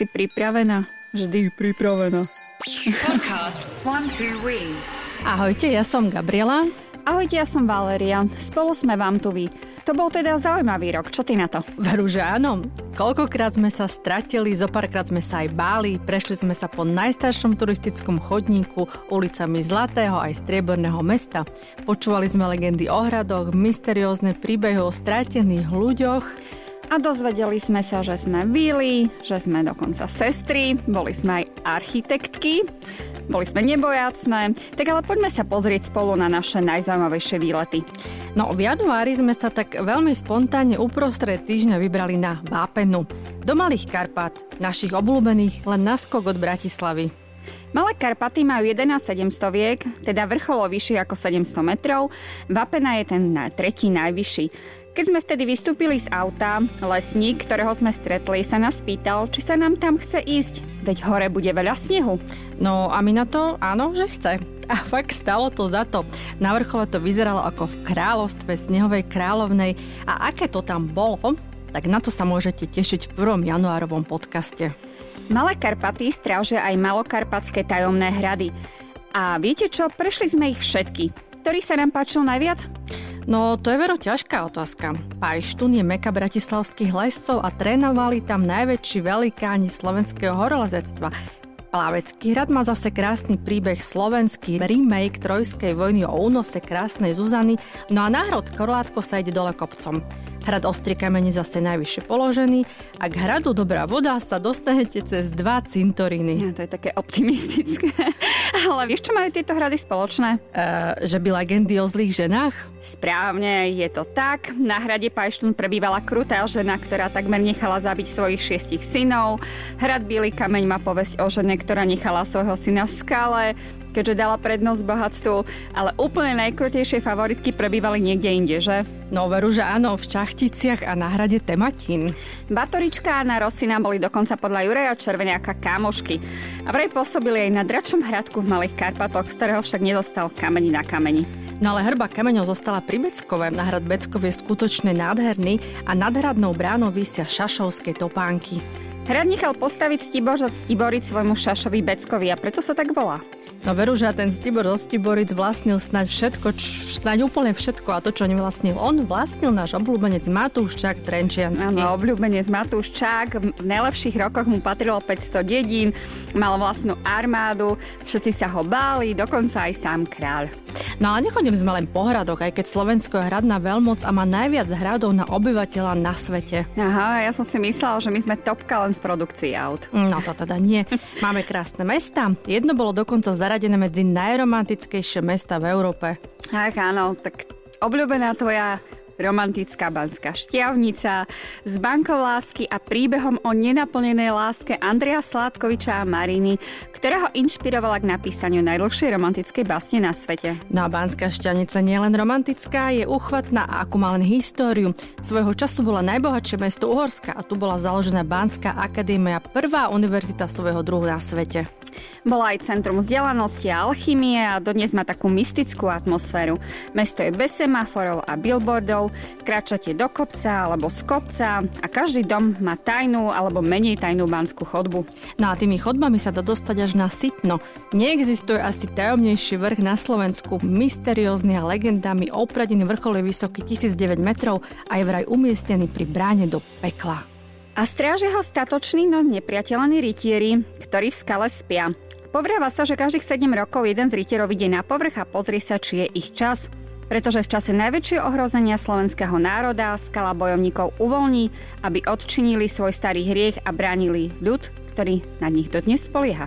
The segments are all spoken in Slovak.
Si pripravená? Vždy pripravená. Podcast One Two. Ahojte, ja som Gabriela. Ahojte, ja som Valeria. Spolu sme vám tu vy. To bol teda zaujímavý rok. Čo ty na to? Veru, že áno. Koľkokrát sme sa stratili, zo párkrát sme sa aj báli, prešli sme sa po najstaršom turistickom chodníku, ulicami Zlatého aj Strieborného mesta. Počúvali sme legendy o hradoch, mysteriózne príbehy o stratených ľuďoch. A dozvedeli sme sa, že sme Vili, že sme dokonca sestry, boli sme aj architektky, boli sme nebojácne. Tak ale poďme sa pozrieť spolu na naše najzaujímavejšie výlety. No v januári sme sa tak veľmi spontánne uprostred týždňa vybrali na Vápenu. Do Malých Karpat, našich obľúbených len naskok od Bratislavy. Malé Karpaty majú 11 700 viek, teda vrcholo vyšší ako 700 metrov. Vapena je ten tretí najvyšší. Keď sme vtedy vystúpili z auta, lesník, ktorého sme stretli, sa nás pýtal, či sa nám tam chce ísť, veď hore bude veľa snehu. No a my na to áno, že chce. A fakt stalo to za to. Na vrchole to vyzeralo ako v kráľovstve snehovej kráľovnej a aké to tam bolo, tak na to sa môžete tešiť v 1. januárovom podcaste. Malé Karpaty strážia aj malokarpatské tajomné hrady. A viete čo, prešli sme ich všetky. Ktorý sa nám páčil najviac? No, to je vero ťažká otázka. Pajštún je meka bratislavských lescov a trénovali tam najväčší velikáni slovenského horolezectva. Plavecký hrad má zase krásny príbeh slovenský remake trojskej vojny o únose krásnej Zuzany, no a národ Korlátko sa ide dole kopcom. Hrad Ostri kamene zase najvyššie položený a k hradu Dobrá voda sa dostanete cez dva cintoríny. Ja, to je také optimistické. Ale vieš, čo majú tieto hrady spoločné? Uh, že by legendy o zlých ženách? Správne, je to tak. Na hrade Pajštún prebývala krutá žena, ktorá takmer nechala zabiť svojich šiestich synov. Hrad Bilý kameň má povesť o žene, ktorá nechala svojho syna v skale keďže dala prednosť bohatstvu, ale úplne najkrutejšie favoritky prebývali niekde inde, že? No veru, že áno, v Čachticiach a na hrade Tematín. Batorička a na Rosina boli dokonca podľa Juraja Červeniaka kamošky. A vraj pôsobili aj na dračom hradku v Malých Karpatoch, z ktorého však nedostal kameni na kameni. No ale hrba kameňov zostala pri Beckove. Na hrad Beckov je skutočne nádherný a nad hradnou bránou vysia šašovské topánky. Hrad nechal postaviť Stiboř Stiboric svojmu Šašovi Beckovi a preto sa tak volá. No veru, že ten Stibor zo Stiboric vlastnil snať všetko, č- snaď úplne všetko a to, čo nevlastnil on, vlastnil náš obľúbenec Matúščák Trenčiansky. Áno, obľúbenec Matúščák. V najlepších rokoch mu patrilo 500 dedín, mal vlastnú armádu, všetci sa ho báli, dokonca aj sám kráľ. No ale nechodili sme len po hradoch, aj keď Slovensko je hradná veľmoc a má najviac hradov na obyvateľa na svete. Aha, ja som si myslela, že my sme topka len v produkcii aut. No to teda nie. Máme krásne mesta. Jedno bolo dokonca zaradené medzi najromantickejšie mesta v Európe. Ach áno, tak obľúbená tvoja romantická banská šťavnica s bankou lásky a príbehom o nenaplnenej láske Andrea Sládkoviča a Mariny, ktorá ho inšpirovala k napísaniu najdlhšej romantickej básne na svete. No a Banská šťavnica nie je len romantická, je uchvatná a ako má len históriu. Svojho času bola najbohatšie mesto Uhorska a tu bola založená Banská akadémia, prvá univerzita svojho druhu na svete. Bola aj centrum vzdelanosti a alchymie a dodnes má takú mystickú atmosféru. Mesto je bez semaforov a billboardov, kráčate do kopca alebo z kopca a každý dom má tajnú alebo menej tajnú banskú chodbu. No a tými chodbami sa dá dostať až na Sitno. Neexistuje asi tajomnejší vrch na Slovensku, mysteriózny a legendami opradený vrchol je vysoký 1009 metrov a je vraj umiestnený pri bráne do pekla. A strážia ho statoční, no nepriateľení rytieri, ktorí v skale spia. Povráva sa, že každých 7 rokov jeden z rytierov ide na povrch a pozrie sa, či je ich čas. Pretože v čase najväčšieho ohrozenia slovenského národa skala bojovníkov uvoľní, aby odčinili svoj starý hriech a bránili ľud, ktorý na nich dodnes spolieha.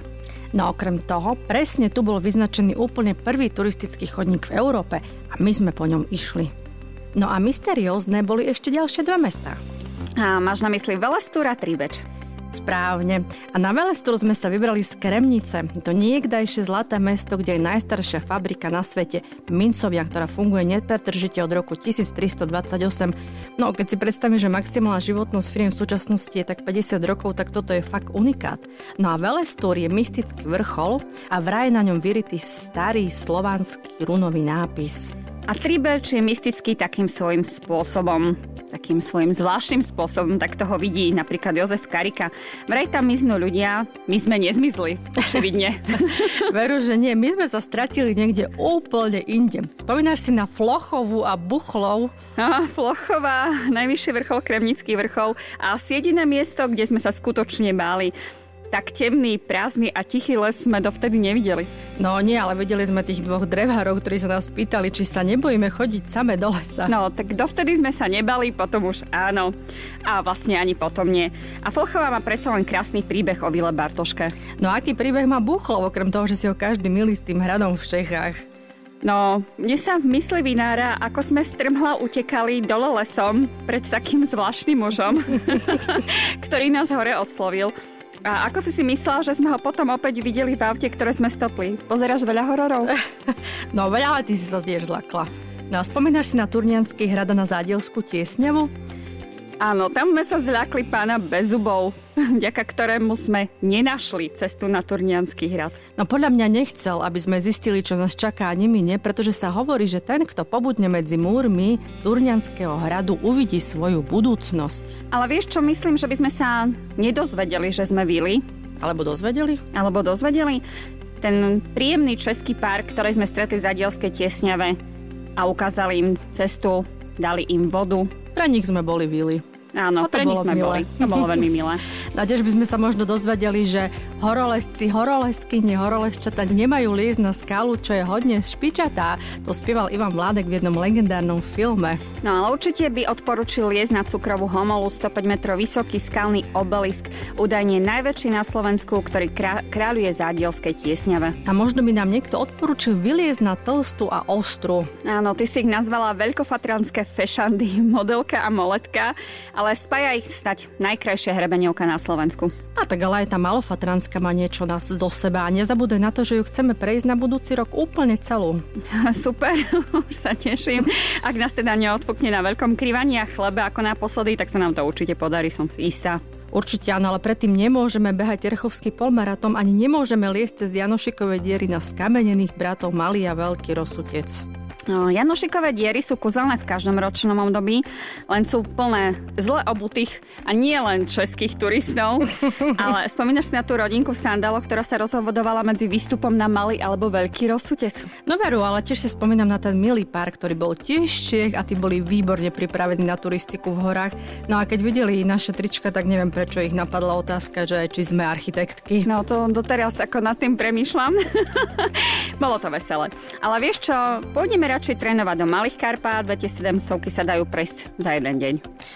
No okrem toho, presne tu bol vyznačený úplne prvý turistický chodník v Európe a my sme po ňom išli. No a mysteriózne boli ešte ďalšie dva mestá. A máš na mysli Velestúr a Tribeč. Správne. A na Velestúr sme sa vybrali z Kremnice. To niekdajšie zlaté mesto, kde je najstaršia fabrika na svete, Mincovia, ktorá funguje nepretržite od roku 1328. No, keď si predstavím, že maximálna životnosť firiem v súčasnosti je tak 50 rokov, tak toto je fakt unikát. No a Velestúr je mystický vrchol a vraj na ňom vyritý starý slovanský runový nápis. A Tribelč je mystický takým svojím spôsobom takým svojim zvláštnym spôsobom, tak toho vidí napríklad Jozef Karika. Vraj tam miznú ľudia, my sme nezmizli, očividne. Veru, že nie, my sme sa stratili niekde úplne inde. Spomínaš si na Flochovu a Buchlov? No, Flochová, najvyšší vrchol, Kremnický vrchol a asi jediné miesto, kde sme sa skutočne báli tak temný, prázdny a tichý les sme dovtedy nevideli. No nie, ale videli sme tých dvoch drevárov, ktorí sa nás pýtali, či sa nebojíme chodiť same do lesa. No, tak dovtedy sme sa nebali, potom už áno. A vlastne ani potom nie. A Folchová má predsa len krásny príbeh o Vile Bartoške. No aký príbeh má Buchlov, okrem toho, že si ho každý milí s tým hradom v Čechách? No, mne sa v mysli vynára, ako sme strmhla utekali dole lesom pred takým zvláštnym mužom, ktorý nás hore oslovil. A ako si si myslel, že sme ho potom opäť videli v aute, ktoré sme stopli? Pozeráš veľa hororov? no veľa, ale ty si sa zdiež zlakla. No a spomínaš si na Turnianský hrad na Zádielskú tiesňavu? Áno, tam sme sa zľakli pána Bezubov, vďaka ktorému sme nenašli cestu na Turnianský hrad. No podľa mňa nechcel, aby sme zistili, čo nás čaká ani my nie, pretože sa hovorí, že ten, kto pobudne medzi múrmi Turnianského hradu, uvidí svoju budúcnosť. Ale vieš čo, myslím, že by sme sa nedozvedeli, že sme vili. Alebo dozvedeli? Alebo dozvedeli. Ten príjemný český pár, ktorý sme stretli v Zadielskej tiesňave a ukázali im cestu, dali im vodu. Pre nich sme boli vili. Áno, pre nich sme milé. boli. To bolo veľmi milé. Na tiež by sme sa možno dozvedeli, že horolesci, horoleskyne, horolesčata nemajú liesť na skalu, čo je hodne špičatá. To spieval Ivan Vládek v jednom legendárnom filme. No ale určite by odporučil liesť na cukrovú homolu 105 metrov vysoký skalný obelisk, údajne najväčší na Slovensku, ktorý krá- kráľuje zádielskej tiesňave. A možno by nám niekto odporučil vyliezť na tlstu a ostru. Áno, ty si ich nazvala veľkofatranské fešandy, modelka a moletka, ale spája ich stať najkrajšia hrebeňovka na Slovensku. A tak ale aj tá malofatranská má niečo nás do seba a nezabúdaj na to, že ju chceme prejsť na budúci rok úplne celú. Super, už sa teším. Ak nás teda neodfúkne na veľkom krývaní a chlebe ako naposledy, tak sa nám to určite podarí, som si istá. Určite áno, ale predtým nemôžeme behať Terchovský polmaratom ani nemôžeme liesť cez Janošikové diery na skamenených bratov Malý a Veľký rozsutec. Janošikové diery sú kúzelné v každom ročnom období, len sú plné zle obutých a nie len českých turistov. ale spomínaš si na tú rodinku v sandáloch, ktorá sa rozhovodovala medzi výstupom na malý alebo veľký rozsutec? No veru, ale tiež si spomínam na ten milý pár, ktorý bol tiež Čech a tí boli výborne pripravení na turistiku v horách. No a keď videli naše trička, tak neviem, prečo ich napadla otázka, že či sme architektky. No to doteraz ako nad tým premýšľam. Bolo to veselé. Ale vieš čo, pôjdeme radšej trénovať do Malých Karpát, 2700 sa dajú prejsť za jeden deň.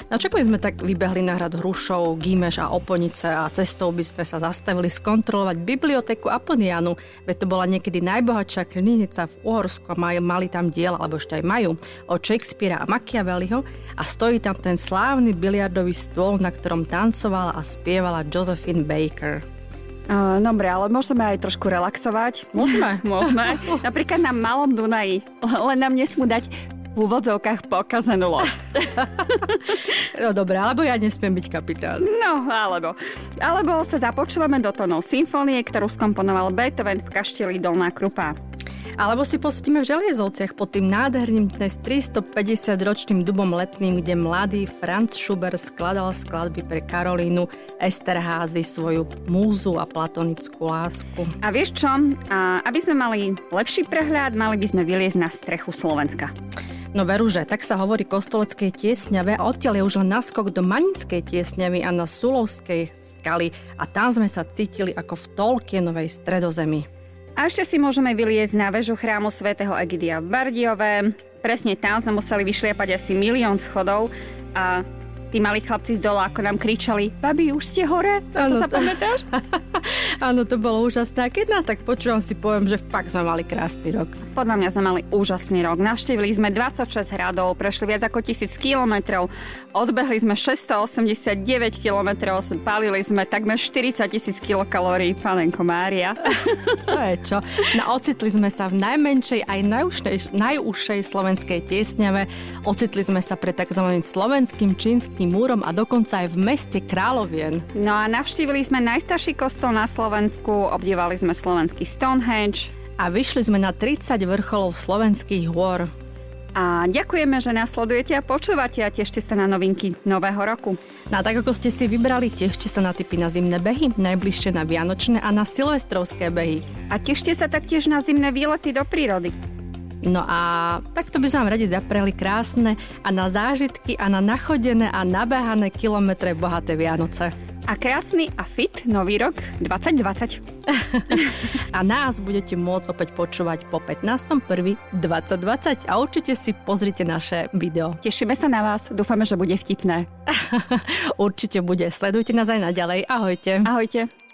Čo by sme tak vybehli na hrad Hrušov, Gímeš a Oponice a cestou by sme sa zastavili skontrolovať biblioteku Aponianu, veď to bola niekedy najbohatšia knižnica v Uhorsku a maj, mali tam diel, alebo ešte aj majú, od Shakespearea a Machiavelliho a stojí tam ten slávny biliardový stôl, na ktorom tancovala a spievala Josephine Baker. Uh, dobre, ale môžeme aj trošku relaxovať. Môžeme. môžeme. Napríklad na Malom Dunaji. Len nám nesmú dať v úvodzovkách pokazenú loď. no dobré, alebo ja nesmiem byť kapitán. No, alebo. Alebo sa započúvame do tónov symfónie, ktorú skomponoval Beethoven v kašteli Dolná Krupa. Alebo si posvetíme v Želiezovciach pod tým nádherným dnes 350-ročným dubom letným, kde mladý Franz Schubert skladal skladby pre Karolínu Esterházy, svoju múzu a platonickú lásku. A vieš čo? A aby sme mali lepší prehľad, mali by sme vyliezť na strechu Slovenska. No veru, že tak sa hovorí Kostoleckej tiesňave a odtiaľ je už len naskok do Manickej tiesňavy a na Sulovskej skaly a tam sme sa cítili ako v Tolkienovej stredozemi. A ešte si môžeme vyliezť na väžu chrámu svätého Egidia v Bardiove. Presne tam sme museli vyšliepať asi milión schodov a tí malí chlapci z dola, ako nám kričali, babi, už ste hore? Ano, to sa pamätáš? Áno, to bolo úžasné. A keď nás tak počúvam, si poviem, že fakt sme mali krásny rok. Podľa mňa sme mali úžasný rok. Navštívili sme 26 hradov, prešli viac ako 1000 kilometrov, odbehli sme 689 kilometrov, spálili sme takmer 40 tisíc kilokalórií, panenko Mária. to je čo. No ocitli sme sa v najmenšej aj najúžšej, najúžšej slovenskej tiesňave. Ocitli sme sa pred tzv. slovenským čínskym múrom a dokonca aj v meste Královien. No a navštívili sme najstarší kostol na Slovensku, obdívali sme slovenský Stonehenge. A vyšli sme na 30 vrcholov slovenských hôr. A ďakujeme, že nás sledujete a počúvate a tešte sa na novinky nového roku. No a tak ako ste si vybrali, tešte sa na typy na zimné behy, najbližšie na vianočné a na silvestrovské behy. A tešte sa taktiež na zimné výlety do prírody. No a takto by sme vám radi zapreli krásne a na zážitky a na nachodené a nabehané kilometre bohaté Vianoce a krásny a fit nový rok 2020. a nás budete môcť opäť počúvať po 15.1.2020 a určite si pozrite naše video. Tešíme sa na vás, dúfame, že bude vtipné. určite bude. Sledujte nás aj naďalej. Ahojte. Ahojte.